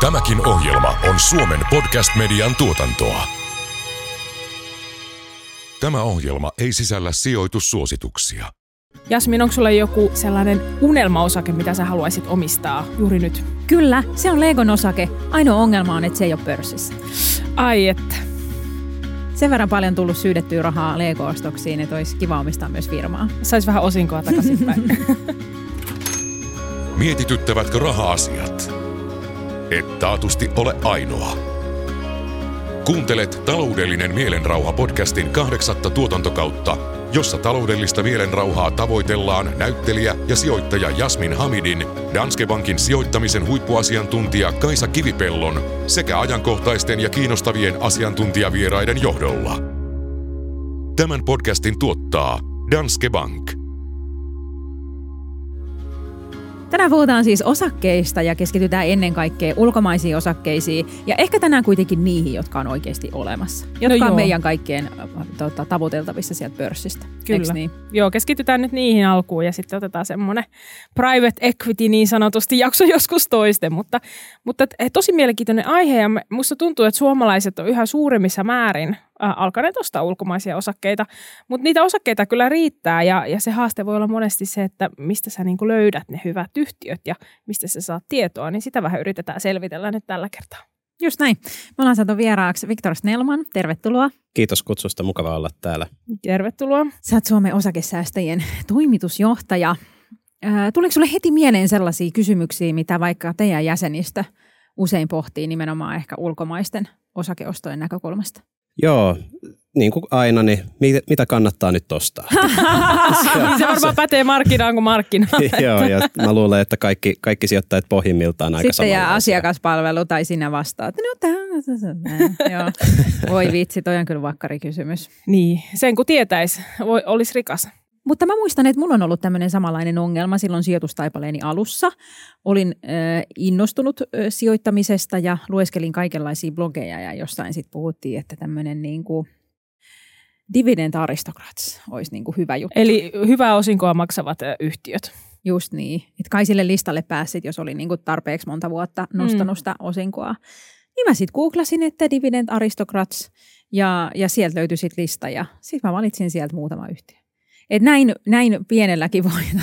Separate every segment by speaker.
Speaker 1: Tämäkin ohjelma on Suomen podcast-median tuotantoa. Tämä ohjelma ei sisällä sijoitussuosituksia.
Speaker 2: Jasmin, onko sulla joku sellainen unelmaosake, mitä sä haluaisit omistaa juuri nyt?
Speaker 3: Kyllä, se on Legon osake. Ainoa ongelma on, että se ei ole pörssissä.
Speaker 2: Ai että.
Speaker 3: Sen verran paljon tullut syydettyä rahaa Lego-ostoksiin, että olisi kiva omistaa myös firmaa.
Speaker 2: Sais vähän osinkoa takaisinpäin.
Speaker 1: Mietityttävätkö raha-asiat? Et taatusti ole ainoa. Kuuntelet Taloudellinen mielenrauha podcastin kahdeksatta tuotantokautta, jossa taloudellista mielenrauhaa tavoitellaan näyttelijä ja sijoittaja Jasmin Hamidin, Danske Bankin sijoittamisen huippuasiantuntija Kaisa Kivipellon sekä ajankohtaisten ja kiinnostavien asiantuntijavieraiden johdolla. Tämän podcastin tuottaa Danske Bank.
Speaker 3: Tänään puhutaan siis osakkeista ja keskitytään ennen kaikkea ulkomaisiin osakkeisiin ja ehkä tänään kuitenkin niihin, jotka on oikeasti olemassa. Jotka
Speaker 2: No
Speaker 3: on
Speaker 2: joo.
Speaker 3: meidän kaikkien äh, tota, tavoiteltavissa sieltä pörssistä.
Speaker 2: Kyllä.
Speaker 3: Niin?
Speaker 2: Joo, keskitytään nyt niihin alkuun ja sitten otetaan semmoinen private equity niin sanotusti jakso joskus toisten. Mutta, mutta eh, tosi mielenkiintoinen aihe ja musta tuntuu, että suomalaiset on yhä suuremmissa määrin alkaneet ostaa ulkomaisia osakkeita. Mutta niitä osakkeita kyllä riittää ja, ja se haaste voi olla monesti se, että mistä sä niinku löydät ne hyvät yhtiöt ja mistä sä saat tietoa. Niin sitä vähän yritetään selvitellä nyt tällä kertaa.
Speaker 3: Just näin. Me ollaan saatu vieraaksi Viktor Snellman. Tervetuloa.
Speaker 4: Kiitos kutsusta, mukava olla täällä.
Speaker 2: Tervetuloa.
Speaker 3: Sä oot Suomen osakesäästäjien toimitusjohtaja. Ää, Tuleeko sulle heti mieleen sellaisia kysymyksiä, mitä vaikka teidän jäsenistä usein pohtii nimenomaan ehkä ulkomaisten osakeostojen näkökulmasta?
Speaker 4: Joo, niin kuin aina, niin mi- mitä kannattaa nyt ostaa?
Speaker 2: Niin se varmaan pätee markkinaan kuin markkinaan.
Speaker 4: Joo, ja mä luulen, että kaikki, kaikki sijoittajat pohjimmiltaan aika
Speaker 3: Sitten jää asiakaspalvelu tai sinä vastaat. No tämä, joo. Voi vitsi, toi on kyllä vakkari kysymys.
Speaker 2: Niin, sen kun tietäisi, voi, olisi rikas.
Speaker 3: Mutta mä muistan, että mulla on ollut tämmöinen samanlainen ongelma silloin sijoitustaipaleeni alussa. Olin äh, innostunut äh, sijoittamisesta ja lueskelin kaikenlaisia blogeja ja jossain sitten puhuttiin, että tämmöinen niin kuin dividend aristocrats olisi niin kuin hyvä juttu.
Speaker 2: Eli hyvää osinkoa maksavat ö, yhtiöt.
Speaker 3: Just niin. Että kai sille listalle pääsit, jos oli niin kuin tarpeeksi monta vuotta nostanut sitä osinkoa. Niin mä sitten googlasin, että Dividend Aristocrats ja, ja sieltä löytyi sitten lista ja sitten mä valitsin sieltä muutama yhtiö. Et näin, näin pienelläkin voi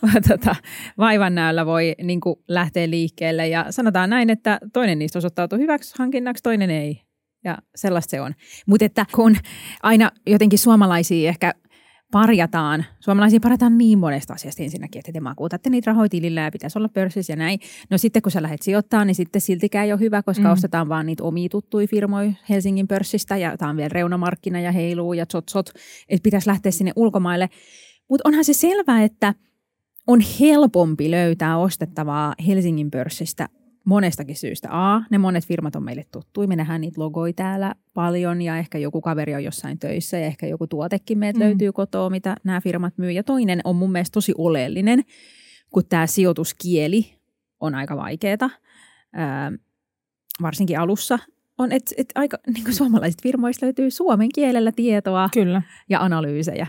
Speaker 3: tota, tota, vaivannäöllä voi niin kuin lähteä liikkeelle ja sanotaan näin, että toinen niistä osoittautui hyväksi hankinnaksi, toinen ei. Ja sellaista se on. Mutta että kun aina jotenkin suomalaisia ehkä parjataan, suomalaisia parjataan niin monesta asiasta ensinnäkin, että te makuutatte niitä rahoja tilillä ja pitäisi olla pörssissä ja näin. No sitten kun sä lähdet sijoittaa, niin sitten siltikään ei ole hyvä, koska
Speaker 2: Mm.
Speaker 3: ostetaan vaan niitä omia tuttuja firmoja Helsingin pörssistä ja tämä on vielä reunamarkkina ja heiluu ja tsot tsot, että pitäisi lähteä sinne ulkomaille. Mutta onhan se selvää, että on helpompi löytää ostettavaa Helsingin pörssistä monestakin syystä. A, ne monet firmat on meille tuttuja, me nähdään niitä logoja täällä paljon ja ehkä joku kaveri on jossain töissä ja ehkä joku tuotekin meiltä
Speaker 2: Mm.
Speaker 3: löytyy kotoa, mitä nämä firmat myy. Ja toinen on mun mielestä tosi oleellinen, kun tämä sijoituskieli on aika vaikeaa, ää, varsinkin alussa, on, että et aika niin kuin suomalaisista firmoista löytyy suomen kielellä tietoa
Speaker 2: Kyllä,
Speaker 3: ja analyysejä.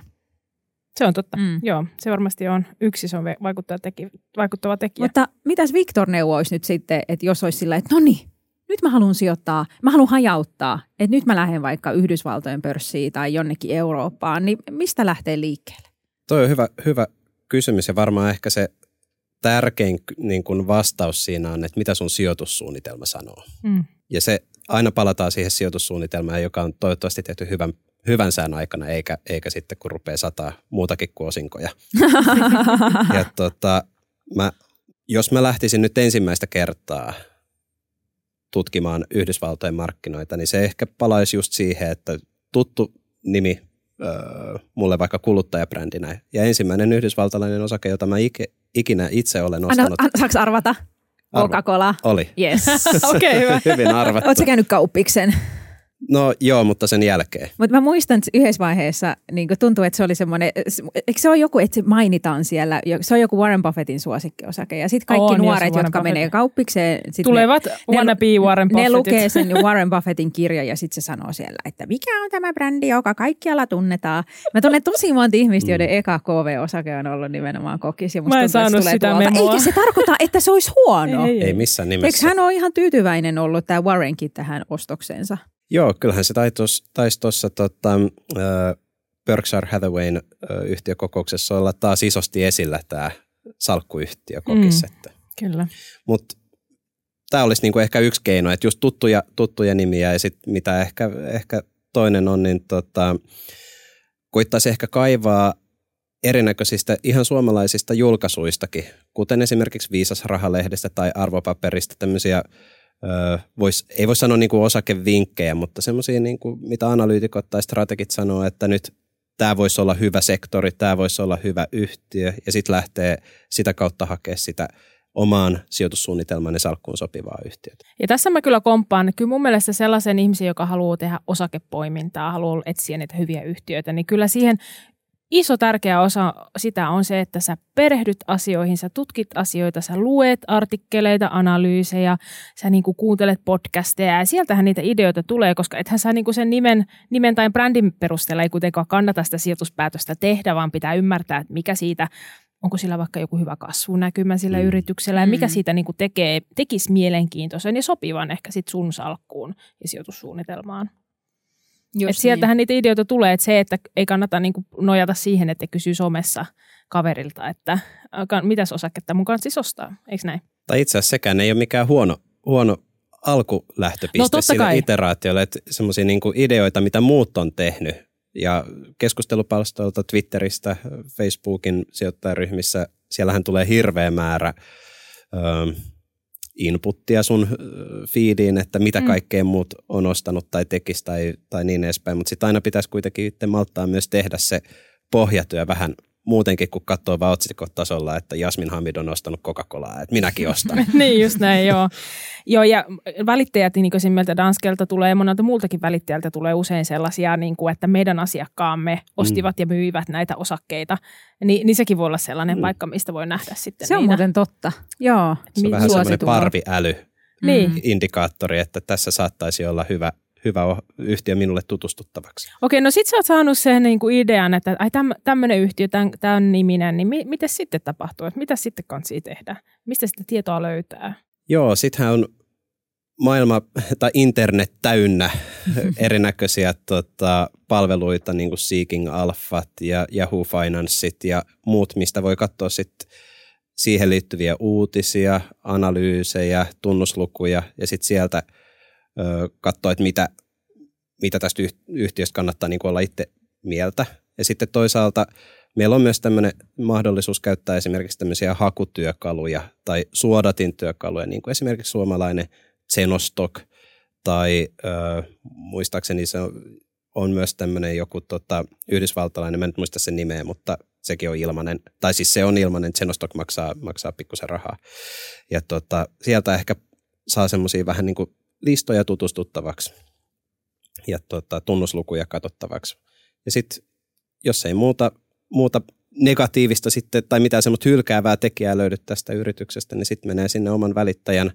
Speaker 2: Se on totta.
Speaker 3: Mm.
Speaker 2: Joo, se varmasti on yksi se on vaikuttava, teki, vaikuttava tekijä.
Speaker 3: Mutta mitäs Viktor neuvoisi nyt sitten, että jos olisi sillä, että no niin, nyt mä haluan sijoittaa, mä haluan hajauttaa, että nyt mä lähden vaikka Yhdysvaltojen pörssiin tai jonnekin Eurooppaan, niin mistä lähtee liikkeelle?
Speaker 4: Toi on hyvä, hyvä kysymys ja varmaan ehkä se tärkein niin kuin vastaus siinä on, että mitä sun sijoitussuunnitelma sanoo.
Speaker 2: Mm.
Speaker 4: Ja se aina palataan siihen sijoitussuunnitelmaan, joka on toivottavasti tehty hyvän, hyvän sään aikana, eikä, eikä sitten kun rupeaa sataa muutakin kuin osinkoja. Ja tota, mä, jos mä lähtisin nyt ensimmäistä kertaa tutkimaan Yhdysvaltojen markkinoita, niin se ehkä palaisi just siihen, että tuttu nimi öö, mulle vaikka kuluttajabrändinä. Ja ensimmäinen yhdysvaltalainen osake, jota mä ike, ikinä itse olen
Speaker 3: Anna,
Speaker 4: ostanut,
Speaker 3: an, saaks arvata?
Speaker 4: Arva.
Speaker 3: Coca-Cola.
Speaker 4: oli.
Speaker 3: Yes.
Speaker 2: Okei, hyvä.
Speaker 4: Hyvin arvattu.
Speaker 3: Oletko käynyt kauppiksen?
Speaker 4: No joo, mutta sen jälkeen.
Speaker 3: Mutta mä muistan että yhdessä vaiheessa, niin tuntuu, että se oli semmoinen, eikö se ole joku, että se mainitaan siellä, se on joku Warren Buffettin suosikkiosake. Ja sitten kaikki
Speaker 2: On,
Speaker 3: nuoret, jotka menee kauppikseen. sit
Speaker 2: Tulevat
Speaker 3: ne,
Speaker 2: wanna be Warren
Speaker 3: ne
Speaker 2: Buffettit.
Speaker 3: lukee sen Warren Buffettin kirja ja sitten se sanoo siellä, että mikä on tämä brändi, joka kaikkialla tunnetaan. Mä tunnen tosi monta ihmistä, joiden eka KV-osake on ollut nimenomaan kokis. Ja musta
Speaker 2: Mä en
Speaker 3: tuntuu, että se
Speaker 2: saanut
Speaker 3: tulee
Speaker 2: sitä
Speaker 3: tuolta. Eikä se tarkoita, että se olisi huono.
Speaker 2: Ei,
Speaker 4: Ei missään
Speaker 3: Eikö
Speaker 4: nimessä.
Speaker 3: hän ole ihan tyytyväinen ollut tämä Warrenkin tähän ostokseensa?
Speaker 4: Joo, kyllähän se taisi tuossa tota, Berkshire Hathawayn yhtiökokouksessa olla taas isosti esillä tämä salkkuyhtiö kokis.
Speaker 2: Mm.
Speaker 4: Että.
Speaker 2: Kyllä.
Speaker 4: Mutta tämä olisi niinku ehkä yksi keino, että just tuttuja, tuttuja nimiä ja sitten mitä ehkä, ehkä toinen on, niin tota, koittaisi ehkä kaivaa erinäköisistä ihan suomalaisista julkaisuistakin, kuten esimerkiksi Viisas Rahalehdestä tai Arvopaperista tämmöisiä, vois, ei voi sanoa niinku osakevinkkejä, mutta semmoisia, niinku, mitä analyytikot tai strategit sanoo, että nyt tämä voisi olla hyvä sektori, tämä voisi olla hyvä yhtiö ja sitten lähtee sitä kautta hakea sitä omaan sijoitussuunnitelmaan ja salkkuun sopivaa yhtiötä.
Speaker 2: Ja tässä mä kyllä komppaan, kyllä mun mielestä sellaisen ihmisen, joka haluaa tehdä osakepoimintaa, haluaa etsiä niitä hyviä yhtiöitä, niin kyllä siihen iso tärkeä osa sitä on se, että sä perehdyt asioihin, sä tutkit asioita, sä luet artikkeleita, analyysejä, sä niinku kuuntelet podcasteja ja sieltähän niitä ideoita tulee, koska ethän sä niinku sen nimen, nimen tai brändin perusteella ei kuitenkaan kannata sitä sijoituspäätöstä tehdä, vaan pitää ymmärtää, että mikä siitä onko sillä vaikka joku hyvä kasvunäkymä sillä
Speaker 4: Mm.
Speaker 2: yrityksellä ja mikä
Speaker 3: Mm.
Speaker 2: siitä niinku tekee, tekisi mielenkiintoisen ja sopivan ehkä sit sun salkkuun ja sijoitussuunnitelmaan.
Speaker 3: Just
Speaker 2: Et sieltähän niitä ideoita tulee, että se, että ei kannata niinku nojata siihen, että kysyy somessa kaverilta, että "Ka- mitäs osaketta mun kanssa ostaa, eikö näin?
Speaker 4: Tai itse asiassa sekään ei ole mikään huono, huono alkulähtöpiste
Speaker 2: No,
Speaker 4: sille
Speaker 2: kai.
Speaker 4: iteraatiolle, että semmoisia niinku ideoita, mitä muut on tehnyt. Ja keskustelupalstoilta, Twitteristä, Facebookin sijoittajaryhmissä, siellähän tulee hirveä määrä ö, inputtia sun ö, feediin, että mitä
Speaker 2: Mm.
Speaker 4: kaikkea muut on ostanut tai tekisi tai, tai niin edespäin. Mutta sitten aina pitäisi kuitenkin itse malttaa myös tehdä se pohjatyö vähän muutenkin, kun katsoo vaan otsikotasolla, että Jasmin Hamid on ostanut Coca-Colaa, että minäkin ostan.
Speaker 2: niin just näin, joo. joo ja välittäjät, niin kuin meiltä Danskelta tulee ja monelta muultakin välittäjältä tulee usein sellaisia, niin kuin, että meidän asiakkaamme ostivat ja myivät näitä osakkeita. Ni, niin sekin voi olla sellainen
Speaker 4: Mm.
Speaker 2: paikka, mistä voi nähdä sitten
Speaker 3: Se on
Speaker 2: niitä.
Speaker 3: muuten totta. Joo.
Speaker 4: Se on
Speaker 2: Mi-
Speaker 4: vähän semmoinen parviäly
Speaker 2: Niin.
Speaker 4: indikaattori, että tässä saattaisi olla hyvä, hyvä yhtiö minulle tutustuttavaksi.
Speaker 2: Okei, no sit sä oot saanut sen niin kuin idean, että ai täm, tämmöinen yhtiö, tämän, tämän niminen, niin mi, miten sitten tapahtuu? Mitä sitten kansi tehdä? Mistä sitä tietoa löytää?
Speaker 4: Joo, sittenhän on maailma tai internet täynnä erinäköisiä tota, palveluita, niin kuin Seeking Alphat ja Yahoo Financeit ja muut, mistä voi katsoa sitten siihen liittyviä uutisia, analyysejä, tunnuslukuja ja sitten sieltä katsoa, että mitä, mitä tästä yh- yhtiöstä kannattaa niin kuin olla itse mieltä. Ja sitten toisaalta meillä on myös tämmöinen mahdollisuus käyttää esimerkiksi tämmöisiä hakutyökaluja tai suodatintyökaluja, niin kuin esimerkiksi suomalainen Zenostok tai ö, muistaakseni se on, on myös tämmöinen joku tota, yhdysvaltalainen, mä en muista sen nimeä, mutta sekin on ilmainen, tai siis se on ilmainen, Zenostok maksaa, maksaa pikkusen rahaa. Ja tota, sieltä ehkä saa semmoisia vähän niin kuin listoja tutustuttavaksi ja tota, tunnuslukuja katsottavaksi. Ja sitten jos ei muuta, muuta negatiivista sitten tai mitään semmoista hylkäävää tekijää löydy tästä yrityksestä, niin sitten menee sinne oman välittäjän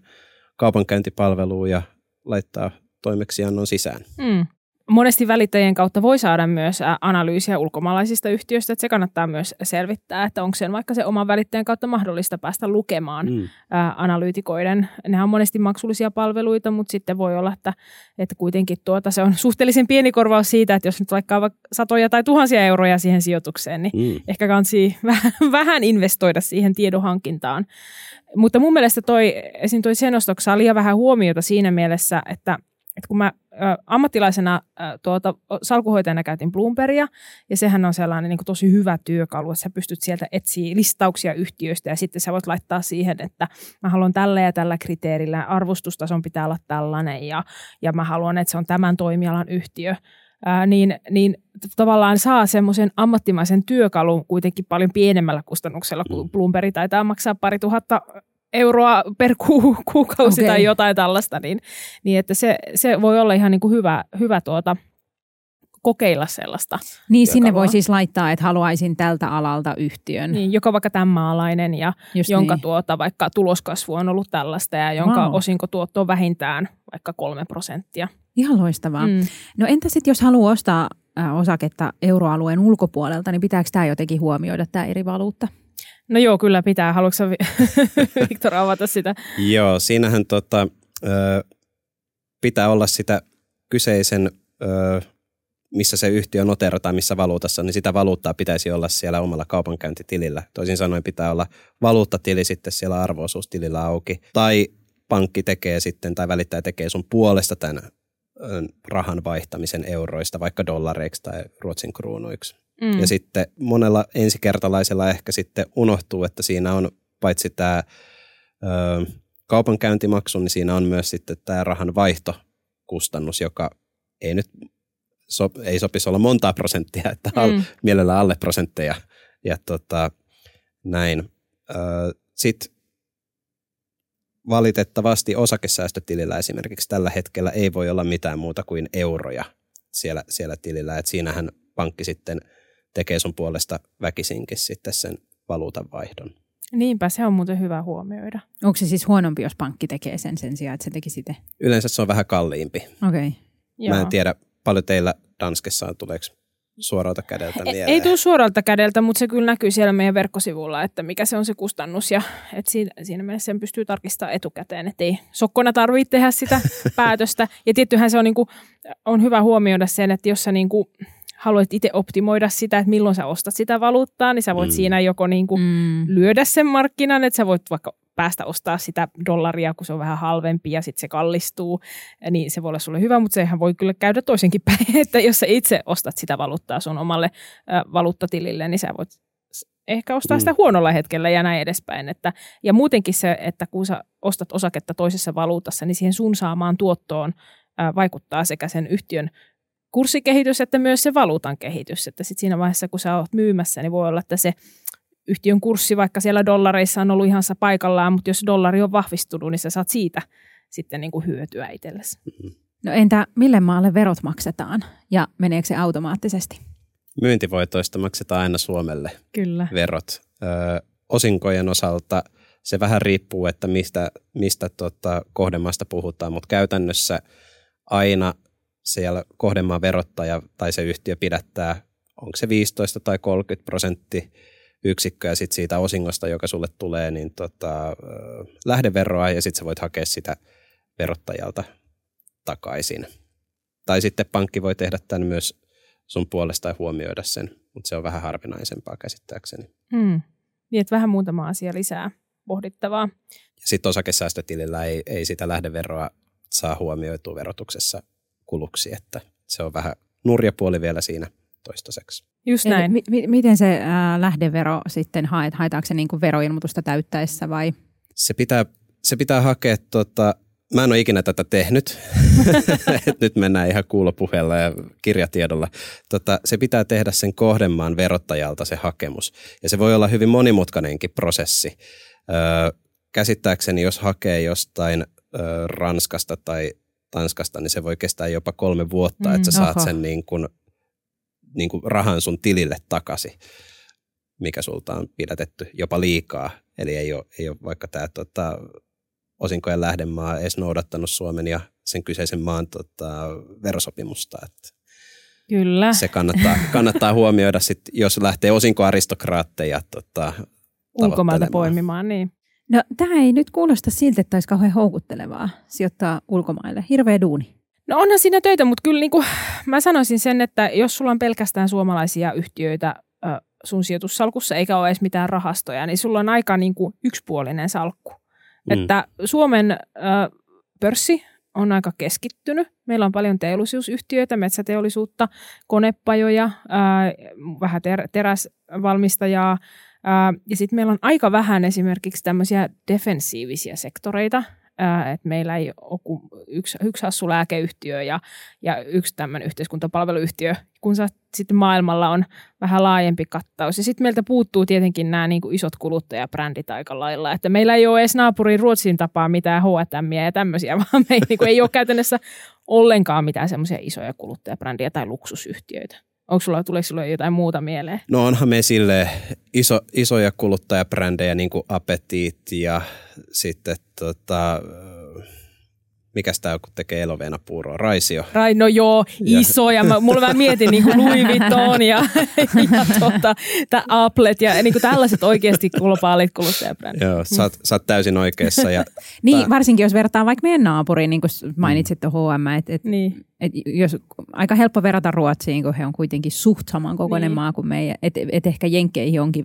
Speaker 4: kaupankäyntipalveluun ja laittaa toimeksiannon sisään.
Speaker 2: Mm. Monesti välittäjien kautta voi saada myös analyysiä ulkomaalaisista yhtiöistä, että se kannattaa myös selvittää, että onko sen vaikka se oman välittäjän kautta mahdollista päästä lukemaan
Speaker 4: Mm.
Speaker 2: analyytikoiden. Nehän on monesti maksullisia palveluita, mutta sitten voi olla, että, että kuitenkin tuota, se on suhteellisen pieni korvaus siitä, että jos nyt vaikka satoja tai tuhansia euroja siihen sijoitukseen, niin
Speaker 4: Mm.
Speaker 2: ehkä kansi vähän, vähän investoida siihen tiedonhankintaan. Mutta mun mielestä toi, esim. toi Senostok saa liian vähän huomiota siinä mielessä, että, että kun mä ö, ammattilaisena ö, tuota, salkuhoitajana käytin Bloombergia, ja sehän on sellainen niin kuin tosi hyvä työkalu, että sä pystyt sieltä etsiä listauksia yhtiöistä, ja sitten sä voit laittaa siihen, että mä haluan tällä ja tällä kriteerillä, arvostustason pitää olla tällainen, ja, ja mä haluan, että se on tämän toimialan yhtiö, ää, niin, niin tavallaan saa semmoisen ammattimaisen työkalun kuitenkin paljon pienemmällä kustannuksella, kun
Speaker 4: Mm.
Speaker 2: Bloomberg taitaa maksaa pari tuhatta euroa per ku, kuukausi
Speaker 3: Okei.
Speaker 2: tai jotain tällaista, niin, niin että se, se voi olla ihan niin kuin hyvä, hyvä tuota, kokeilla sellaista,
Speaker 3: Niin sinne voi siis laittaa, että haluaisin tältä alalta yhtiön.
Speaker 2: niin, joka vaikka tämän maalainen ja
Speaker 3: Just
Speaker 2: jonka
Speaker 3: niin.
Speaker 2: tuota, vaikka tuloskasvu on ollut tällaista ja jonka
Speaker 3: Wow.
Speaker 2: osinkotuotto on vähintään vaikka kolme prosenttia.
Speaker 3: Ihan loistavaa. Mm.
Speaker 2: Mm.
Speaker 3: No entä sitten, jos haluaa ostaa äh, osaketta euroalueen ulkopuolelta, niin pitääkö tämä jotenkin huomioida, tämä eri valuutta?
Speaker 2: No joo, kyllä pitää. Haluatko Viktor, avata sitä?
Speaker 4: Joo, siinähän tota, pitää olla sitä kyseisen, missä se yhtiö noterataan, missä valuutassa, niin sitä valuuttaa pitäisi olla siellä omalla kaupankäyntitilillä. Toisin sanoen pitää olla valuuttatili sitten siellä arvoosuustilillä auki. Tai pankki tekee sitten, tai välittäjä tekee sun puolesta tämän rahan vaihtamisen euroista, vaikka dollareiksi tai ruotsin kruunuiksi.
Speaker 2: Mm.
Speaker 4: Ja sitten monella ensikertalaisella ehkä sitten unohtuu, että siinä on paitsi tämä ö, kaupankäyntimaksu, niin siinä on myös sitten tämä rahan vaihtokustannus, joka ei nyt so, ei sopisi olla montaa prosenttia, että mm.
Speaker 2: Mm.
Speaker 4: mielellään alle prosentteja. Ja tota, näin. Sitten valitettavasti osakesäästötilillä esimerkiksi tällä hetkellä ei voi olla mitään muuta kuin euroja siellä, siellä tilillä. Et siinähän pankki sitten tekee sun puolesta väkisinkin sitten sen valuutan vaihdon.
Speaker 2: Niinpä, se on muuten hyvä huomioida.
Speaker 3: Onko se siis huonompi, jos pankki tekee sen sen sijaan, että se tekisi itse?
Speaker 4: Yleensä se on vähän kalliimpi.
Speaker 3: Okei. Okay.
Speaker 2: Joo.
Speaker 4: Mä en tiedä, paljon teillä Danskessa on, tuleeko suoralta kädeltä
Speaker 2: Ei,
Speaker 4: mieleen?
Speaker 2: ei tule suoralta kädeltä, mutta se kyllä näkyy siellä meidän verkkosivulla, että mikä se on se kustannus. Ja että siinä, siinä mielessä sen pystyy tarkistamaan etukäteen, että ei sokkona tarvitse tehdä sitä päätöstä. Ja tiettyhän se on, niin kuin, on hyvä huomioida sen, että jos sä niin kuin, haluat itse optimoida sitä, että milloin sä ostat sitä valuuttaa, niin sä voit
Speaker 4: Mm.
Speaker 2: siinä joko niin kuin
Speaker 3: Mm.
Speaker 2: lyödä sen markkinan, että sä voit vaikka päästä ostaa sitä dollaria, kun se on vähän halvempi ja sitten se kallistuu, niin se voi olla sulle hyvä, mutta sehän voi kyllä käydä toisenkin päin, että jos sä itse ostat sitä valuuttaa sun omalle valuuttatilille, niin sä voit ehkä ostaa
Speaker 4: Mm.
Speaker 2: sitä huonolla hetkellä ja näin edespäin. Että, ja muutenkin se, että kun sä ostat osaketta toisessa valuutassa, niin siihen sun saamaan tuottoon vaikuttaa sekä sen yhtiön kurssikehitys että myös se valuutan kehitys. Että sit siinä vaiheessa, kun sä oot myymässä, niin voi olla, että se yhtiön kurssi vaikka siellä dollareissa on ollut ihan paikallaan, mutta jos dollari on vahvistunut, niin sä saat siitä sitten niin kuin hyötyä itsellesi.
Speaker 3: No entä mille maalle verot maksetaan ja meneekö se automaattisesti?
Speaker 4: Myyntivoitoista maksetaan aina Suomelle
Speaker 2: Kyllä.
Speaker 4: verot. Ö, osinkojen osalta se vähän riippuu, että mistä, mistä tota kohdemaasta puhutaan, mutta käytännössä aina siellä kohdemaan verottaja tai se yhtiö pidättää, onko se 15 tai 30 prosenttia yksikköä sit siitä osingosta, joka sulle tulee, niin tota, lähdeveroa ja sitten sä voit hakea sitä verottajalta takaisin. Tai sitten pankki voi tehdä tämän myös sun puolesta ja huomioida sen, mutta se on vähän harvinaisempaa käsittääkseni.
Speaker 2: Hmm. Niin, että vähän muutama asia lisää pohdittavaa.
Speaker 4: Ja sitten osakesäästötilillä ei, ei sitä lähdeveroa saa huomioitua verotuksessa kuluksi, että se on vähän nurjapuoli vielä siinä toistaiseksi.
Speaker 2: Just
Speaker 3: Eli
Speaker 2: näin.
Speaker 3: mi- mi- miten se ää, lähdevero sitten haet? Haetaanko se niin kuin veroilmoitusta täyttäessä vai?
Speaker 4: Se pitää, se pitää hakea, tota, mä en ole ikinä tätä tehnyt, Et nyt mennään ihan kuulopuheella ja kirjatiedolla. Tota, se pitää tehdä sen kohdemaan verottajalta se hakemus. Ja se voi olla hyvin monimutkainenkin prosessi. Öö, käsittääkseni, jos hakee jostain öö, Ranskasta tai Tanskasta, niin se voi kestää jopa kolme vuotta,
Speaker 2: Mm,
Speaker 4: että sä saat
Speaker 3: oho.
Speaker 4: sen niin kuin, niin kuin rahan sun tilille takaisin, mikä sulta on pidätetty jopa liikaa. Eli ei ole, ei ole vaikka tämä tota, osinkojen lähdemaa edes noudattanut Suomen ja sen kyseisen maan tota, verosopimusta. Että
Speaker 2: Kyllä.
Speaker 4: se kannattaa, kannattaa huomioida, sit, jos lähtee osinkoaristokraatteja tota,
Speaker 2: Ulkomailta poimimaan, niin.
Speaker 3: No tämä ei nyt kuulosta siltä, että olisi kauhean houkuttelevaa sijoittaa ulkomaille. Hirveä duuni.
Speaker 2: No onhan siinä töitä, mutta kyllä niin kuin, mä sanoisin sen, että jos sulla on pelkästään suomalaisia yhtiöitä ö, sun sijoitussalkussa eikä ole edes mitään rahastoja, niin sulla on aika niin kuin yksipuolinen salkku.
Speaker 4: Mm.
Speaker 2: Että Suomen ö, pörssi on aika keskittynyt. Meillä on paljon teollisuusyhtiöitä, metsäteollisuutta, konepajoja, ää, vähän ter- teräsvalmistajaa. Ja sitten meillä on aika vähän esimerkiksi tämmöisiä defensiivisiä sektoreita, että meillä ei ole yksi, yksi hassu lääkeyhtiö ja, ja yksi tämmöinen yhteiskuntapalveluyhtiö, kun sitten maailmalla on vähän laajempi kattaus. Ja sitten meiltä puuttuu tietenkin nämä niin kuin isot kuluttajabrändit aika lailla, että meillä ei ole edes naapurin Ruotsin tapaa mitään H&M ja tämmöisiä, vaan me ei, niin kuin, ei ole käytännössä ollenkaan mitään semmoisia isoja kuluttajabrändejä tai luksusyhtiöitä. Onko sulla, tuleeko sulla jotain muuta mieleen?
Speaker 4: No onhan me sille iso, isoja kuluttajabrändejä niin kuin Appetit ja sitten tota, mikäs tämä kun tekee eloveena puuroa, Raisio.
Speaker 2: Rai, no joo, iso ja mä, mulla mä mietin niin kuin Louis Vuitton ja, ja tota, Applet ja niin kuin tällaiset oikeasti globaalit kuluttajabrändit.
Speaker 4: Joo, sä oot, sä oot täysin oikeassa. Ja,
Speaker 3: niin, tää... varsinkin jos vertaa vaikka meidän naapuriin, niin kuin mainitsit mm. H&M, että et, niin. et, jos, aika helppo verrata Ruotsiin, kun he on kuitenkin suht samankokoinen niin. maa kuin meidän, että et ehkä Jenkkeihin onkin,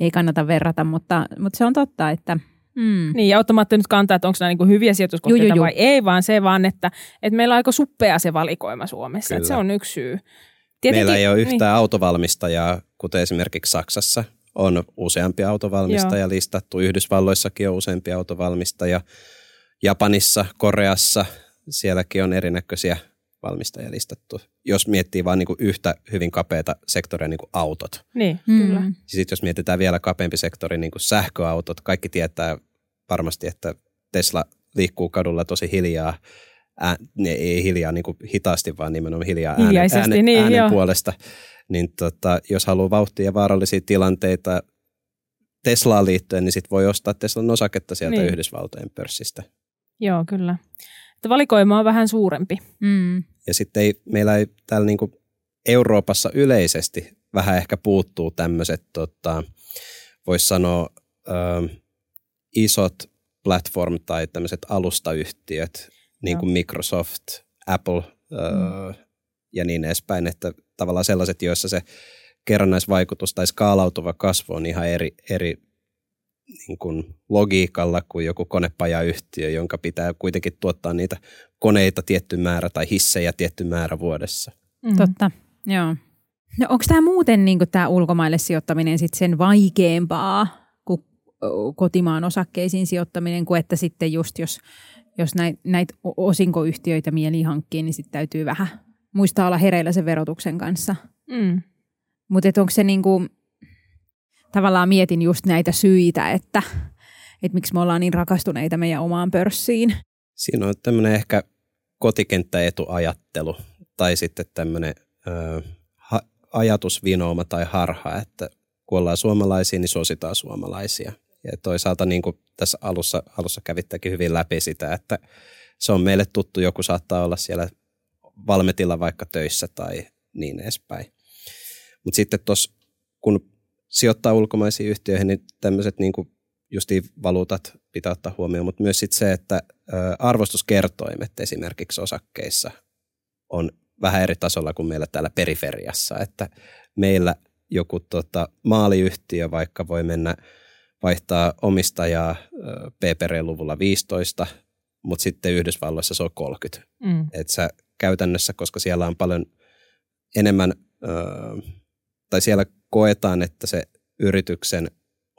Speaker 3: ei kannata verrata, mutta, mutta se on totta, että –
Speaker 2: Mm. Niin, ja ottamatta nyt kantaa, että onko nämä niin hyviä sijoituskohteita ju, ju, ju. vai ei, vaan se vaan, että, että meillä on aika suppea se valikoima Suomessa. Että se on yksi syy.
Speaker 4: Tietenkin, meillä ei ole yhtään niin. autovalmistajaa, kuten esimerkiksi Saksassa on useampi autovalmistaja Joo. listattu. Yhdysvalloissakin on useampi autovalmistaja. Japanissa, Koreassa, sielläkin on erinäköisiä valmistajia listattu. Jos miettii vain niin yhtä hyvin kapeata sektoria, niin kuin autot.
Speaker 2: Niin, mm. kyllä.
Speaker 4: Sitten jos mietitään vielä kapeampi sektori, niin kuin sähköautot, kaikki tietää varmasti, että Tesla liikkuu kadulla tosi hiljaa. Ää, ne ei hiljaa niin kuin hitaasti, vaan nimenomaan hiljaa äänen, äänen, niin, äänen puolesta. Niin tota, jos haluaa vauhtia ja vaarallisia tilanteita Teslaan liittyen, niin sit voi ostaa Teslan osaketta sieltä niin. Yhdysvaltojen pörssistä.
Speaker 2: Joo, kyllä. Että valikoima on vähän suurempi.
Speaker 3: Mm.
Speaker 4: Ja sitten ei, meillä ei täällä niin kuin Euroopassa yleisesti vähän ehkä puuttuu tämmöiset, tota, voisi sanoa, ö, isot platform- tai tämmöiset alustayhtiöt, niin kuin Microsoft, Apple ö, mm. ja niin edespäin, että tavallaan sellaiset, joissa se kerrannaisvaikutus tai skaalautuva kasvu on ihan eri, eri niin kuin logiikalla kuin joku konepajayhtiö, jonka pitää kuitenkin tuottaa niitä koneita tietty määrä tai hissejä tietty määrä vuodessa.
Speaker 3: Mm. Totta, joo. No onko tämä muuten niin tämä ulkomaille sijoittaminen sit sen vaikeampaa kotimaan osakkeisiin sijoittaminen, kuin että sitten just jos, jos näitä näit osinkoyhtiöitä mieli hankkii, niin sitten täytyy vähän muistaa olla hereillä sen verotuksen kanssa.
Speaker 2: Mm.
Speaker 3: Mutta onko se niin kuin, tavallaan mietin just näitä syitä, että, että miksi me ollaan niin rakastuneita meidän omaan pörssiin.
Speaker 4: Siinä on tämmöinen ehkä kotikenttäetuajattelu tai sitten tämmöinen ö, ha, ajatusvinooma tai harha, että kun ollaan suomalaisia, niin suositaan suomalaisia. Ja toisaalta niin kuin tässä alussa, alussa kävittäkin hyvin läpi sitä, että se on meille tuttu, joku saattaa olla siellä valmetilla vaikka töissä tai niin edespäin. Mutta sitten tuossa, kun sijoittaa ulkomaisiin yhtiöihin, niin tämmöiset niin kuin justiin valuutat pitää ottaa huomioon, mutta myös sit se, että arvostuskertoimet esimerkiksi osakkeissa on vähän eri tasolla kuin meillä täällä periferiassa, että meillä joku tota, maaliyhtiö vaikka voi mennä vaihtaa omistajaa PPR-luvulla 15, mutta sitten Yhdysvalloissa se on 30. Mm. Että sä käytännössä, koska siellä on paljon enemmän, tai siellä koetaan, että se yrityksen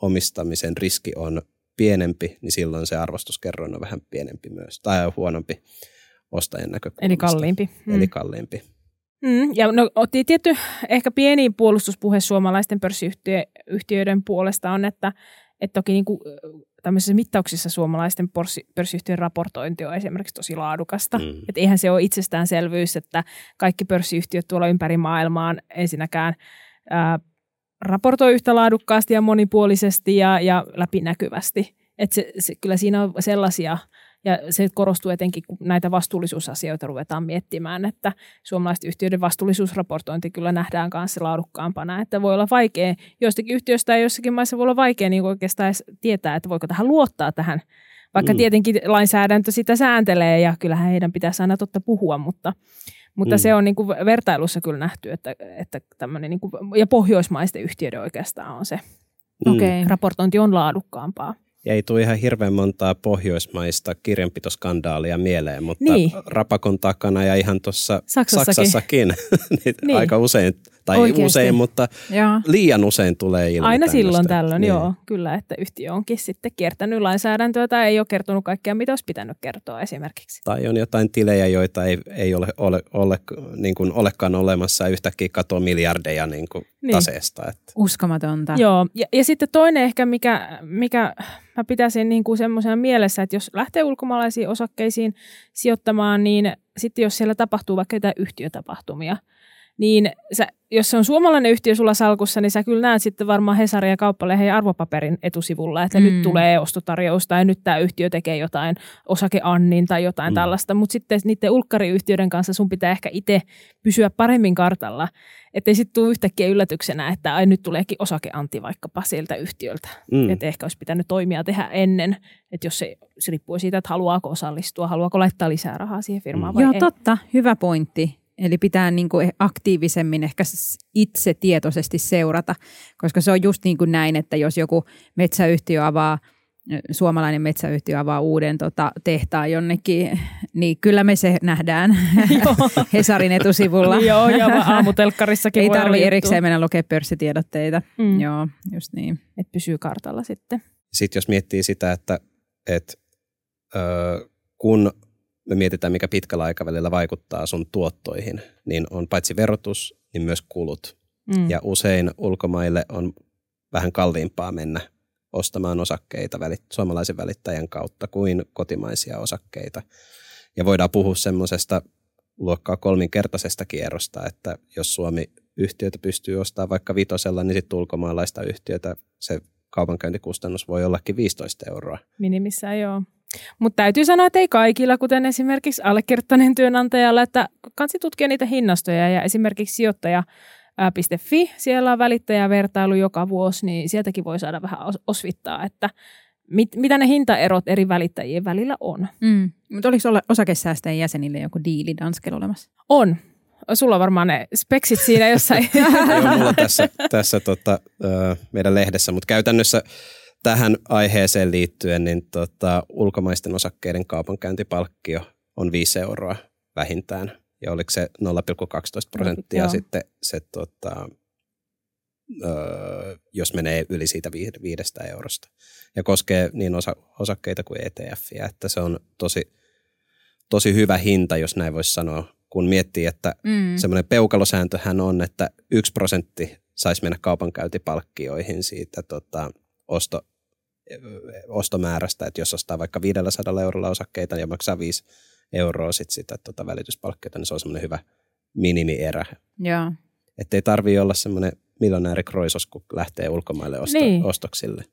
Speaker 4: omistamisen riski on pienempi, niin silloin se arvostuskerroin on vähän pienempi myös, tai on huonompi ostajan näkökulmasta.
Speaker 2: Eli kalliimpi.
Speaker 4: Mm. Eli kalliimpi.
Speaker 2: Mm, ja no, otti tietty ehkä pieni puolustuspuhe suomalaisten pörssiyhtiöiden puolesta on, että, että toki niin kuin, tämmöisissä mittauksissa suomalaisten pörssiyhtiön raportointi on esimerkiksi tosi laadukasta. Mm. Että eihän se ole itsestäänselvyys, että kaikki pörssiyhtiöt tuolla ympäri maailmaan ensinnäkään ää, raportoi yhtä laadukkaasti ja monipuolisesti ja, ja läpinäkyvästi. Et se, se, kyllä siinä on sellaisia, ja se korostuu etenkin, kun näitä vastuullisuusasioita ruvetaan miettimään, että suomalaisten yhtiöiden vastuullisuusraportointi kyllä nähdään kanssa laadukkaampana, että voi olla vaikea, joistakin yhtiöistä ja jossakin maissa voi olla vaikea niin oikeastaan edes tietää, että voiko tähän luottaa tähän, vaikka mm. tietenkin lainsäädäntö sitä sääntelee ja kyllähän heidän pitäisi aina totta puhua, mutta mutta mm. se on niin kuin vertailussa kyllä nähty, että, että tämmöinen niin kuin, ja pohjoismaisten yhtiöiden oikeastaan on se mm. okay. raportointi on laadukkaampaa.
Speaker 4: Ja ei tule ihan hirveän montaa pohjoismaista kirjanpitoskandaalia mieleen, mutta niin. Rapakon takana ja ihan tuossa Saksassakin, Saksassakin niin niin. aika usein Tai
Speaker 3: Oikeesti?
Speaker 4: usein, mutta
Speaker 3: Joo.
Speaker 4: liian usein tulee ilmi
Speaker 2: Aina silloin
Speaker 4: tämmöistä.
Speaker 2: tällöin,
Speaker 4: Niin.
Speaker 2: joo, kyllä, että yhtiö onkin sitten kiertänyt lainsäädäntöä tai ei ole kertonut kaikkea, mitä olisi pitänyt kertoa esimerkiksi.
Speaker 4: Tai on jotain tilejä, joita ei, ei ole, ole, ole, niin kuin olekaan olemassa ja yhtäkkiä katoaa miljardeja niin kuin
Speaker 2: Niin.
Speaker 4: taseesta. Että.
Speaker 3: Uskomatonta.
Speaker 2: Joo, ja, ja sitten toinen ehkä, mikä, mikä mä pitäisin niin kuin semmoisena mielessä, että jos lähtee ulkomaalaisiin osakkeisiin sijoittamaan, niin sitten jos siellä tapahtuu vaikka jotain yhtiötapahtumia, niin sä, jos se on suomalainen yhtiö sulla salkussa, niin sä kyllä näet sitten varmaan Hesarin ja Kauppalehden ja arvopaperin etusivulla, että mm.
Speaker 3: Mm.
Speaker 2: nyt tulee ostotarjous tai nyt tämä yhtiö tekee jotain osakeannin tai jotain
Speaker 4: Mm.
Speaker 2: mm. tällaista, mutta sitten niiden ulkkariyhtiöiden kanssa sun pitää ehkä itse pysyä paremmin kartalla, ettei sitten tule yhtäkkiä yllätyksenä, että ai nyt tuleekin osakeanti vaikkapa sieltä yhtiöltä.
Speaker 4: Mm.
Speaker 2: Mm. Että ehkä olisi pitänyt toimia tehdä ennen, että jos se, se riippuu siitä, että haluaako osallistua, haluaako laittaa lisää rahaa siihen firmaan vai
Speaker 3: Joo,
Speaker 2: ei.
Speaker 3: totta. Hyvä pointti. Eli pitää niin kuin aktiivisemmin ehkä itse tietoisesti seurata, koska se on just niin kuin näin, että jos joku metsäyhtiö avaa, suomalainen metsäyhtiö avaa uuden tota, tehtaan jonnekin, niin kyllä me se nähdään Hesarin etusivulla.
Speaker 2: Joo, ja aamutelkkarissakin
Speaker 3: Ei tarvi erikseen mennä lukea pörssitiedotteita.
Speaker 2: Mm.
Speaker 3: Joo, just niin.
Speaker 2: Että pysyy kartalla sitten.
Speaker 4: Sitten jos miettii sitä, että, että ö, kun me mietitään, mikä pitkällä aikavälillä vaikuttaa sun tuottoihin, niin on paitsi verotus, niin myös kulut.
Speaker 2: Mm.
Speaker 4: Ja usein ulkomaille on vähän kalliimpaa mennä ostamaan osakkeita välit, suomalaisen välittäjän kautta kuin kotimaisia osakkeita. Ja voidaan puhua semmoisesta luokkaa kolminkertaisesta kierrosta, että jos Suomi yhtiötä pystyy ostamaan vaikka vitosella, niin sitten ulkomaalaista yhtiötä se kaupankäyntikustannus voi ollakin 15 euroa.
Speaker 2: Minimissään joo. Mutta täytyy sanoa, että ei kaikilla, kuten esimerkiksi allekirjoittaneen työnantajalla, että kansi tutkia niitä hinnastoja ja esimerkiksi sijoittaja .fi, siellä on välittäjävertailu joka vuosi, niin sieltäkin voi saada vähän os- osvittaa, että mit, mitä ne hintaerot eri välittäjien välillä on.
Speaker 3: Mm. Mutta oliko osakesäästäjien jäsenille joku diili Danskel olemassa?
Speaker 2: On. Sulla on varmaan ne speksit siinä jossain.
Speaker 4: Ole mulla tässä, tässä tota, meidän lehdessä, mutta käytännössä tähän aiheeseen liittyen, niin tota, ulkomaisten osakkeiden kaupankäyntipalkkio on 5 euroa vähintään. Ja oliko se 0,12 prosenttia
Speaker 2: Joo.
Speaker 4: sitten se, tota, ö, jos menee yli siitä vi- viidestä eurosta. Ja koskee niin osa, osakkeita kuin ETFiä, että se on tosi, tosi hyvä hinta, jos näin voisi sanoa, kun miettii, että
Speaker 3: Mm.
Speaker 4: semmoinen peukalosääntöhän on, että yksi prosentti saisi mennä kaupankäyntipalkkioihin siitä tota, osto, ostomäärästä, että jos ostaa vaikka 500 eurolla osakkeita ja maksaa 5 euroa sit sitä tota, välityspalkkiota, niin se on semmoinen hyvä minimierä.
Speaker 3: Joo.
Speaker 4: Että ei tarvii olla semmoinen miljonääri kroisos, kun lähtee ulkomaille osto,
Speaker 2: Niin.
Speaker 4: ostoksille.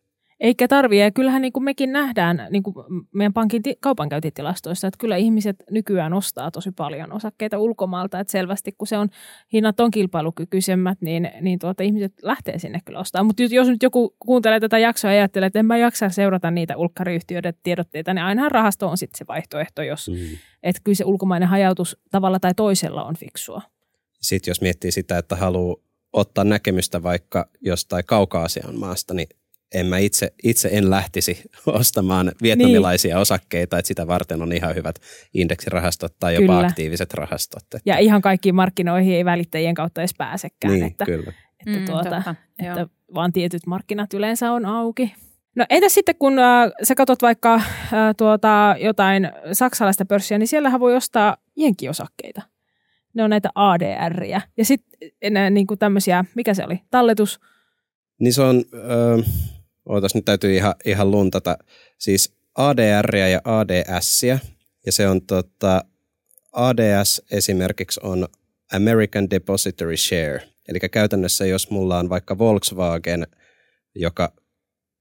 Speaker 2: Eikä tarvitse. Ja kyllähän niin kuin mekin nähdään niin kuin meidän pankin ti- kaupankäyntitilastoissa, että kyllä ihmiset nykyään ostaa tosi paljon osakkeita ulkomaalta. Että selvästi kun se on, hinnat on kilpailukykyisemmät, niin, niin tuota, ihmiset lähtee sinne kyllä ostamaan. Mutta jos nyt joku kuuntelee tätä jaksoa ja ajattelee, että en mä jaksa seurata niitä ulkkariyhtiöiden tiedotteita, niin ainahan rahasto on sitten se vaihtoehto, jos,
Speaker 4: Mm.
Speaker 2: että kyllä se ulkomainen hajautus tavalla tai toisella on fiksua.
Speaker 4: Sitten jos miettii sitä, että haluaa ottaa näkemystä vaikka jostain kauka-Aasian maasta, niin en mä itse, itse en lähtisi ostamaan vietnamilaisia niin. osakkeita, että sitä varten on ihan hyvät indeksirahastot tai jopa
Speaker 2: Kyllä.
Speaker 4: aktiiviset rahastot. Että,
Speaker 2: Ja ihan kaikkiin markkinoihin ei välittäjien kautta edes pääsekään.
Speaker 4: niin,
Speaker 2: että,
Speaker 4: kyllä.
Speaker 2: että,
Speaker 3: Mm,
Speaker 2: tuota,
Speaker 3: totta, joo.
Speaker 2: että vaan tietyt markkinat yleensä on auki. No entäs sitten, kun äh, sä katsot vaikka äh, tuota, jotain saksalaista pörssiä, niin siellähän voi ostaa jenkiosakkeita. Ne on näitä ADRiä. Ja sitten niin kuin tämmöisiä, mikä se oli, talletus,
Speaker 4: Niin se on, öö, ootas nyt täytyy ihan, ihan luntata, siis ADR ja ADS, ja se on tota, ADS esimerkiksi on American Depository Share, eli käytännössä jos mulla on vaikka Volkswagen, joka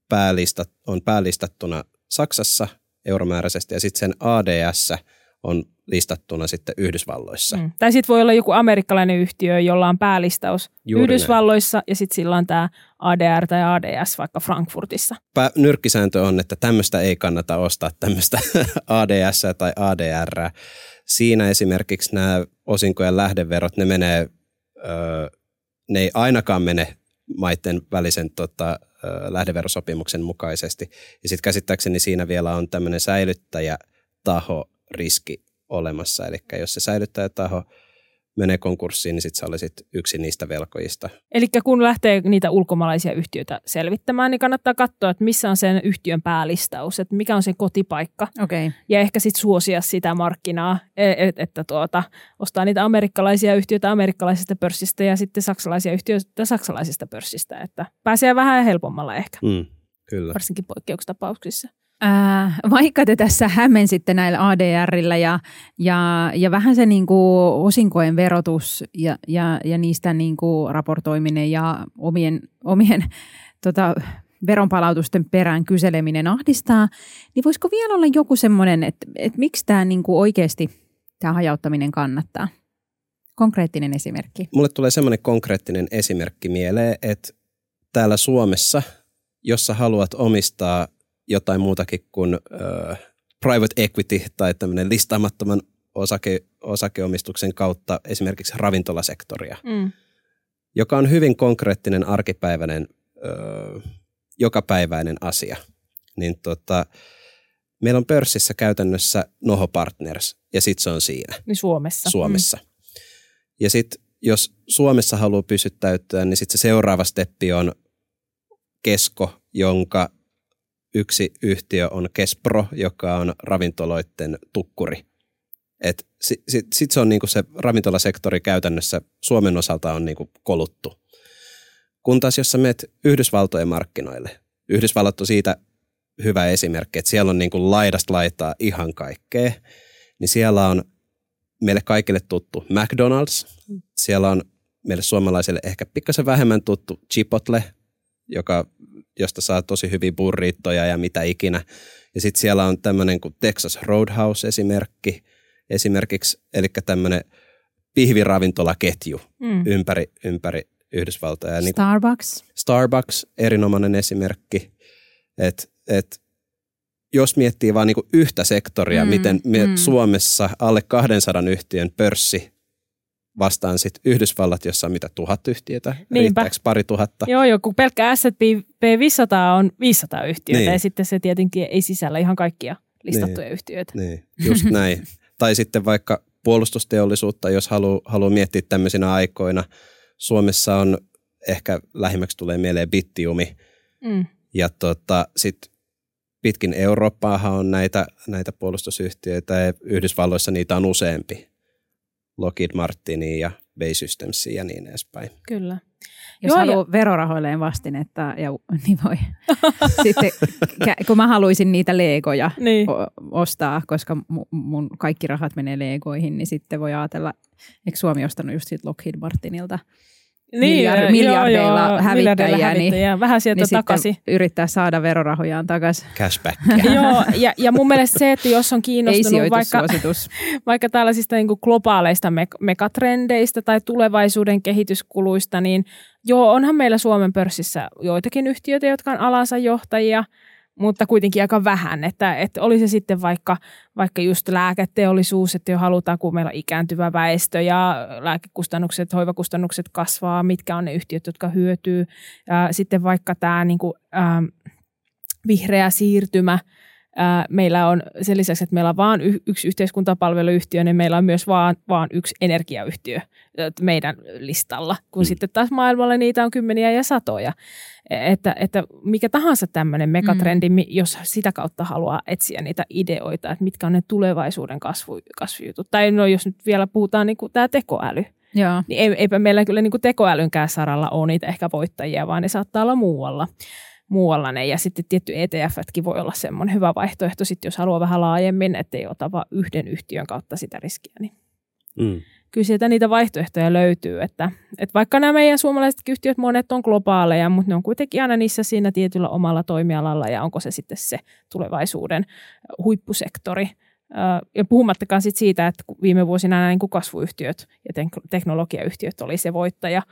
Speaker 4: päälistat, on päälistattuna Saksassa euromääräisesti, ja sitten sen ADS on listattuna sitten Yhdysvalloissa.
Speaker 2: mm. tai sitten voi olla joku amerikkalainen yhtiö, jolla on päälistaus
Speaker 4: Juuri näin.
Speaker 2: Yhdysvalloissa, ja sitten sillä on tämä ADR tai ADS vaikka Frankfurtissa.
Speaker 4: nyrkkisääntö on, että tämmöistä ei kannata ostaa, tämmöistä ADS tai ADR. Siinä esimerkiksi nämä osinkojen lähdeverot, ne menee, ne ei ainakaan mene maiden välisen tota, lähdeverosopimuksen mukaisesti. Ja sitten käsittääkseni siinä vielä on tämmöinen säilyttäjätaho riski olemassa. Eli jos se säilyttäjätaho menee konkurssiin, niin sitten sä olisit yksi niistä velkojista.
Speaker 2: Eli kun lähtee niitä ulkomaalaisia yhtiöitä selvittämään, niin kannattaa katsoa, että missä on sen yhtiön päälistaus, että mikä on sen kotipaikka.
Speaker 3: Okay.
Speaker 2: Ja ehkä sitten suosia sitä markkinaa, että, että tuota, ostaa niitä amerikkalaisia yhtiöitä amerikkalaisesta pörssistä ja sitten saksalaisia yhtiöitä saksalaisesta pörssistä, että pääsee vähän helpommalla ehkä,
Speaker 4: Mm, kyllä.
Speaker 2: varsinkin poikkeuksetapauksissa.
Speaker 3: Ää, vaikka te tässä hämmensitte näillä ADRillä ja, ja, ja vähän se niin kuin osinkojen verotus ja, ja, ja niistä niin kuin raportoiminen ja omien, omien tota, veronpalautusten perään kyseleminen ahdistaa, niin voisiko vielä olla joku semmoinen, että, että miksi tämä niin kuin oikeasti tämä hajauttaminen kannattaa? Konkreettinen esimerkki.
Speaker 4: Mulle tulee semmoinen konkreettinen esimerkki mieleen, että täällä Suomessa, jos sä haluat omistaa jotain muutakin kuin äh, private equity tai tämmöinen listaamattoman osake, osakeomistuksen kautta esimerkiksi ravintolasektoria,
Speaker 2: Mm.
Speaker 4: joka on hyvin konkreettinen arkipäiväinen, äh, jokapäiväinen asia, niin tota, meillä on pörssissä käytännössä Noho Partners ja sitten se on siinä.
Speaker 2: Niin Suomessa.
Speaker 4: Suomessa. Ja sitten jos Suomessa haluaa pysyttäytyä, niin sitten se seuraava steppi on Kesko, jonka yksi yhtiö on Kespro, joka on ravintoloiden tukkuri. Et sit, sit, sit se on niinku se ravintolasektori käytännössä Suomen osalta on niinku koluttu. Kun taas jos sä menet Yhdysvaltojen markkinoille, Yhdysvallat on siitä hyvä esimerkki, että siellä on niinku laidasta laitaa ihan kaikkea, niin siellä on meille kaikille tuttu McDonald's. Siellä on meille suomalaisille ehkä pikkasen vähemmän tuttu Chipotle, joka, josta saa tosi hyviä burrittoja ja mitä ikinä. Ja sitten siellä on tämmöinen kuin Texas Roadhouse esimerkki, esimerkiksi, eli tämmöinen pihviravintolaketju
Speaker 2: Mm.
Speaker 4: ympäri, ympäri Yhdysvaltoja. Ja niin
Speaker 3: Starbucks.
Speaker 4: Starbucks, erinomainen esimerkki, että et, jos miettii vain niinku yhtä sektoria,
Speaker 3: Mm,
Speaker 4: miten me
Speaker 3: mm.
Speaker 4: Suomessa alle 200 yhtiön pörssi vastaan sitten Yhdysvallat, jossa on mitä tuhat yhtiötä,
Speaker 2: Niinpä.
Speaker 4: riittääkö pari tuhatta?
Speaker 2: Joo, joo, kun pelkkä S&P 500 on 500 yhtiötä
Speaker 4: Niin.
Speaker 2: ja sitten se tietenkin ei sisällä ihan kaikkia listattuja yhtiöitä.
Speaker 4: Niin, just näin. tai sitten vaikka puolustusteollisuutta, jos haluaa haluu miettiä tämmöisinä aikoina. Suomessa on ehkä lähimmäksi tulee mieleen bittiumi,
Speaker 2: Mm.
Speaker 4: Ja tota, sitten pitkin Eurooppaahan on näitä, näitä puolustusyhtiöitä ja Yhdysvalloissa niitä on useampi. Lockheed Martinia ja Bay Systemsia ja niin edespäin.
Speaker 2: Kyllä.
Speaker 3: Jos
Speaker 2: Joo,
Speaker 3: haluaa verorahoilleen vastinetta, ja, niin voi. Sitten, kun mä haluaisin niitä legoja
Speaker 2: Niin.
Speaker 3: ostaa, koska mu- mun kaikki rahat menee legoihin, niin sitten voi ajatella, eikö Suomi ostanut just siitä Lockheed Martinilta, miljard-
Speaker 2: joo,
Speaker 3: miljardeilla
Speaker 2: joo,
Speaker 3: hävittäjiä,
Speaker 2: miljardeilla
Speaker 3: niin-
Speaker 2: hävittäjiä. Vähän sieltä
Speaker 3: niin
Speaker 2: takaisin.
Speaker 3: sitten yrittää saada verorahojaan takaisin.
Speaker 4: Cashbackia.
Speaker 2: Joo, ja, ja mun mielestä se, että jos on kiinnostunut vaikka, vaikka tällaisista niin kuin globaaleista me- megatrendeistä tai tulevaisuuden kehityskuluista, niin joo, onhan meillä Suomen pörssissä joitakin yhtiöitä, jotka on alansa johtajia, mutta kuitenkin aika vähän, että, että oli se sitten vaikka, vaikka just lääketeollisuus, että jo halutaan, kun meillä on ikääntyvä väestö ja lääkekustannukset, hoivakustannukset kasvaa, mitkä on ne yhtiöt, jotka hyötyy. Sitten vaikka tämä niin kuin, ähm, vihreä siirtymä, meillä on sen lisäksi, että meillä on vain yksi yhteiskuntapalveluyhtiö, niin meillä on myös vaan, vaan yksi energiayhtiö meidän listalla, kun
Speaker 4: Mm.
Speaker 2: sitten taas maailmalla niitä on kymmeniä ja satoja. E- Että, että mikä tahansa tämmöinen megatrendi, mm. jos sitä kautta haluaa etsiä niitä ideoita, että mitkä on ne tulevaisuuden kasvu, kasvujutut. Tai no, jos nyt vielä puhutaan niin kuin tämä tekoäly,
Speaker 3: Joo.
Speaker 2: niin ei, eipä meillä kyllä niin kuin tekoälynkään saralla ole niitä ehkä voittajia, vaan ne saattaa olla muualla. Muualla ne. Ja sitten tietty ETFtkin voi olla semmoinen hyvä vaihtoehto, sitten jos haluaa vähän laajemmin, ettei ota vain yhden yhtiön kautta sitä riskiä. Niin
Speaker 4: Mm.
Speaker 2: kyllä sieltä niitä vaihtoehtoja löytyy, että, että vaikka nämä meidän suomalaiset yhtiöt monet on globaaleja, mutta ne on kuitenkin aina niissä siinä tietyllä omalla toimialalla ja onko se sitten se tulevaisuuden huippusektori. Ja puhumattakaan sit siitä, että viime vuosina nämä niin kasvuyhtiöt ja tek- teknologiayhtiöt oli se voittaja,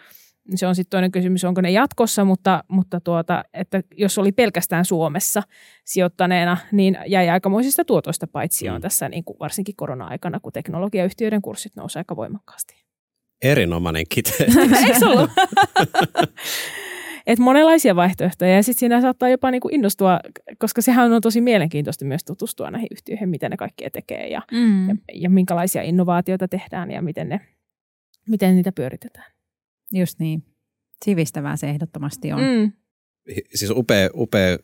Speaker 2: se on sitten toinen kysymys, onko ne jatkossa, mutta, mutta tuota, että jos oli pelkästään Suomessa sijoittaneena, niin jäi aikamoisista tuotoista paitsi on
Speaker 4: Mm.
Speaker 2: tässä niin kuin varsinkin korona-aikana, kun teknologiayhtiöiden kurssit nousivat aika voimakkaasti.
Speaker 4: Erinomainen kiteytys.
Speaker 2: Eikö se ollut? Et monenlaisia vaihtoehtoja ja sitten siinä saattaa jopa niinku innostua, koska sehän on tosi mielenkiintoista myös tutustua näihin yhtiöihin, mitä ne kaikkea tekee ja,
Speaker 3: Mm.
Speaker 2: ja, ja minkälaisia innovaatioita tehdään ja miten ne miten niitä pyöritetään.
Speaker 3: Just niin. Sivistävää se ehdottomasti on.
Speaker 2: Mm.
Speaker 4: Siis upea, upea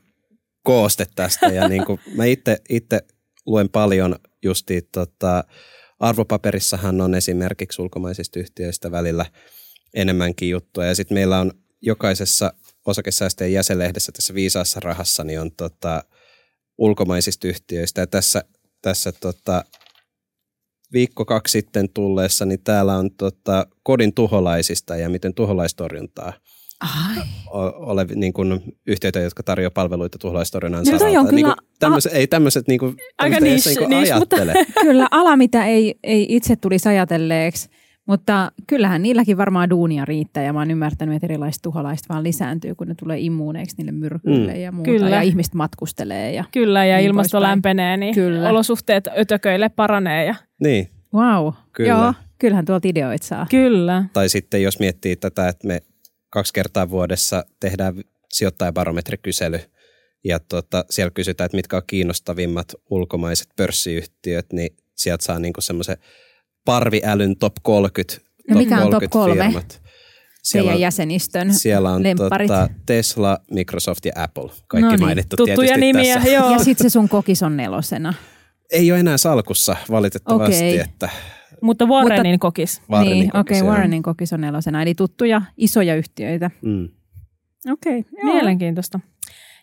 Speaker 4: kooste tästä ja niin kuin mä itse, itse luen paljon justi tota, arvopaperissahan on esimerkiksi ulkomaisista yhtiöistä välillä enemmänkin juttuja ja sitten meillä on jokaisessa osakesäästöjen jäsenlehdessä tässä viisaassa rahassa niin on tota, ulkomaisista yhtiöistä ja tässä, tässä tota, viikko kaksi sitten tulleessa, niin täällä on tota, kodin tuholaisista ja miten tuholaistorjuntaa
Speaker 3: Ai.
Speaker 4: ole niin kuin yhtiöitä, jotka tarjoavat palveluita tuholaistorjunnan
Speaker 3: No on
Speaker 4: saralta. Niin
Speaker 3: kyllä-
Speaker 4: kuin tämmöiset, ei tämmöiset niin kuin,
Speaker 2: Aika
Speaker 4: edes niin
Speaker 2: niche, mutta-
Speaker 4: ajattele.
Speaker 3: Kyllä ala, mitä ei, ei itse tulisi ajatelleeksi, mutta kyllähän niilläkin varmaan duunia riittää ja mä oon ymmärtänyt, että erilaiset tuholaiset vaan lisääntyy, kun ne tulee immuuneiksi niille myrkyille
Speaker 4: Mm.
Speaker 3: ja muuta
Speaker 2: Kyllä.
Speaker 3: ja ihmiset matkustelee. Ja...
Speaker 2: Kyllä, ja
Speaker 3: Niin
Speaker 2: ilmasto
Speaker 3: poispäin.
Speaker 2: lämpenee, niin
Speaker 3: Kyllä.
Speaker 2: olosuhteet ötököille paranee. Ja...
Speaker 4: Niin.
Speaker 3: Wow,
Speaker 4: Kyllä.
Speaker 3: joo, kyllähän tuolta ideoita saa.
Speaker 2: Kyllä.
Speaker 4: Tai sitten jos miettii tätä, että me kaksi kertaa vuodessa tehdään sijoittajabarometrikysely ja tota, siellä kysytään, että mitkä on kiinnostavimmat ulkomaiset pörssiyhtiöt, niin sieltä saa niinku semmoisen parviälyn top 30,
Speaker 3: No mikä on top
Speaker 4: 30
Speaker 3: kolme?
Speaker 4: firmat. Siellä
Speaker 3: Teidän
Speaker 4: on,
Speaker 3: jäsenistön
Speaker 4: siellä on
Speaker 3: lempparit.
Speaker 4: tota, Tesla, Microsoft ja Apple. Kaikki
Speaker 3: No niin,
Speaker 4: mainittu
Speaker 2: Tuttuja
Speaker 4: tietysti
Speaker 2: nimiä,
Speaker 4: tässä.
Speaker 2: joo.
Speaker 3: Ja sitten se sun kokis on nelosena.
Speaker 4: Ei ole enää salkussa valitettavasti,
Speaker 3: Okei.
Speaker 4: että
Speaker 2: Mutta Warrenin kokis.
Speaker 4: Warrenin
Speaker 3: niin, okei,
Speaker 4: kokis,
Speaker 3: okay. Warrenin kokis on nelosena. Eli tuttuja isoja yhtiöitä.
Speaker 4: Mm.
Speaker 3: Okei, okay,
Speaker 2: Mielenkiintoista.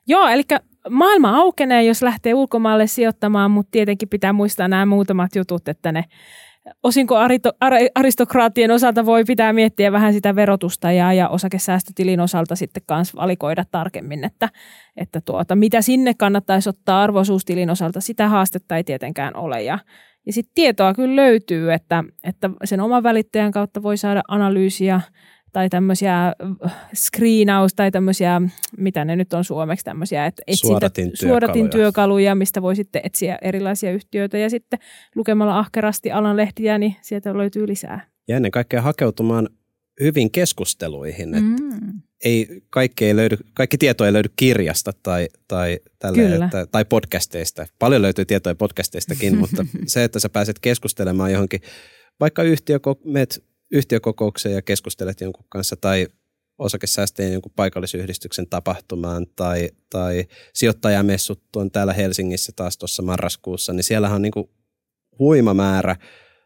Speaker 2: Joo, eli maailma aukenee, jos lähtee ulkomaille sijoittamaan, mutta tietenkin pitää muistaa nämä muutamat jutut, että ne osinko aristokraattien osalta voi pitää miettiä vähän sitä verotusta ja, ja osakesäästötilin osalta sitten kanssa valikoida tarkemmin, että, että tuota, mitä sinne kannattaisi ottaa arvoisuustilin osalta, sitä haastetta ei tietenkään ole. Ja, ja sitten tietoa kyllä löytyy, että, että sen oman välittäjän kautta voi saada analyysiä tai tämmöisiä screenaus tai tämmöisiä, mitä ne nyt on suomeksi, tämmöisiä, että etsintä,
Speaker 4: Suodatintyökaluja.
Speaker 2: suodatintyökaluja, mistä voi sitten etsiä erilaisia yhtiöitä ja sitten lukemalla ahkerasti alan lehtiä, niin sieltä löytyy lisää.
Speaker 4: Ja ennen kaikkea hakeutumaan hyvin keskusteluihin. Mm.
Speaker 3: Mm.
Speaker 4: Ei, kaikki, ei löydy, kaikki tieto ei löydy kirjasta tai, tai, tälle, että, tai podcasteista. Paljon löytyy tietoja podcasteistakin, mutta se, että sä pääset keskustelemaan johonkin, vaikka yhtiöko, meet yhtiökokoukseen ja keskustelet jonkun kanssa tai osakesäästäjien jonkun paikallisyhdistyksen tapahtumaan tai, tai sijoittajamessut on täällä Helsingissä taas tuossa marraskuussa, niin siellähän on niin kuin huima määrä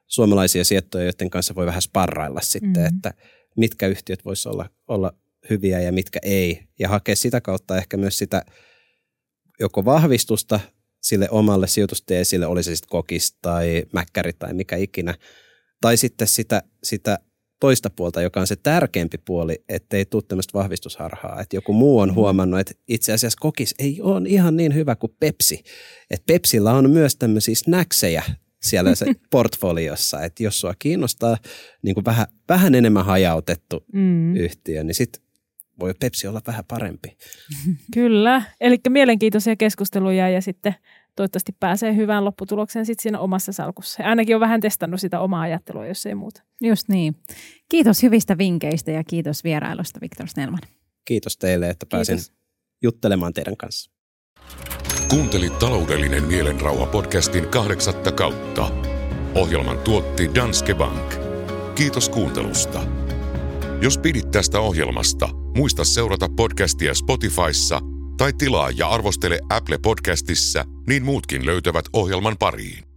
Speaker 4: suomalaisia sijoittajia, joiden kanssa voi vähän sparrailla sitten,
Speaker 2: Mm.
Speaker 4: että mitkä yhtiöt voisi olla, olla hyviä ja mitkä ei. Ja hakea sitä kautta ehkä myös sitä joko vahvistusta sille omalle sijoitusteesille, oli se sitten kokis tai mäkkäri tai mikä ikinä, tai sitten sitä, sitä toista puolta, joka on se tärkeämpi puoli, ettei tule tämmöistä vahvistusharhaa. Että joku muu on huomannut, että itse asiassa kokis ei ole ihan niin hyvä kuin Pepsi. Että Pepsillä on myös tämmöisiä snackseja siellä se portfoliossa. Että jos sua kiinnostaa niin kuin vähän, vähän enemmän hajautettu
Speaker 2: Mm.
Speaker 4: yhtiö, niin sitten voi Pepsi olla vähän parempi.
Speaker 2: Kyllä, eli mielenkiintoisia keskusteluja ja sitten toivottavasti pääsee hyvään lopputulokseen sitten siinä omassa salkussa. Ja ainakin on vähän testannut sitä omaa ajattelua, jos ei muuta.
Speaker 3: Just niin. Kiitos hyvistä vinkkeistä ja kiitos vierailusta, Viktor Snellman.
Speaker 4: Kiitos teille, että pääsin
Speaker 2: Kiitos.
Speaker 4: juttelemaan teidän kanssa.
Speaker 1: Kuuntelit taloudellinen mielenrauha podcastin kahdeksatta kautta. Ohjelman tuotti Danske Bank. Kiitos kuuntelusta. Jos pidit tästä ohjelmasta, muista seurata podcastia Spotifyssa tai tilaa ja arvostele Apple Podcastissa, niin muutkin löytävät ohjelman pariin.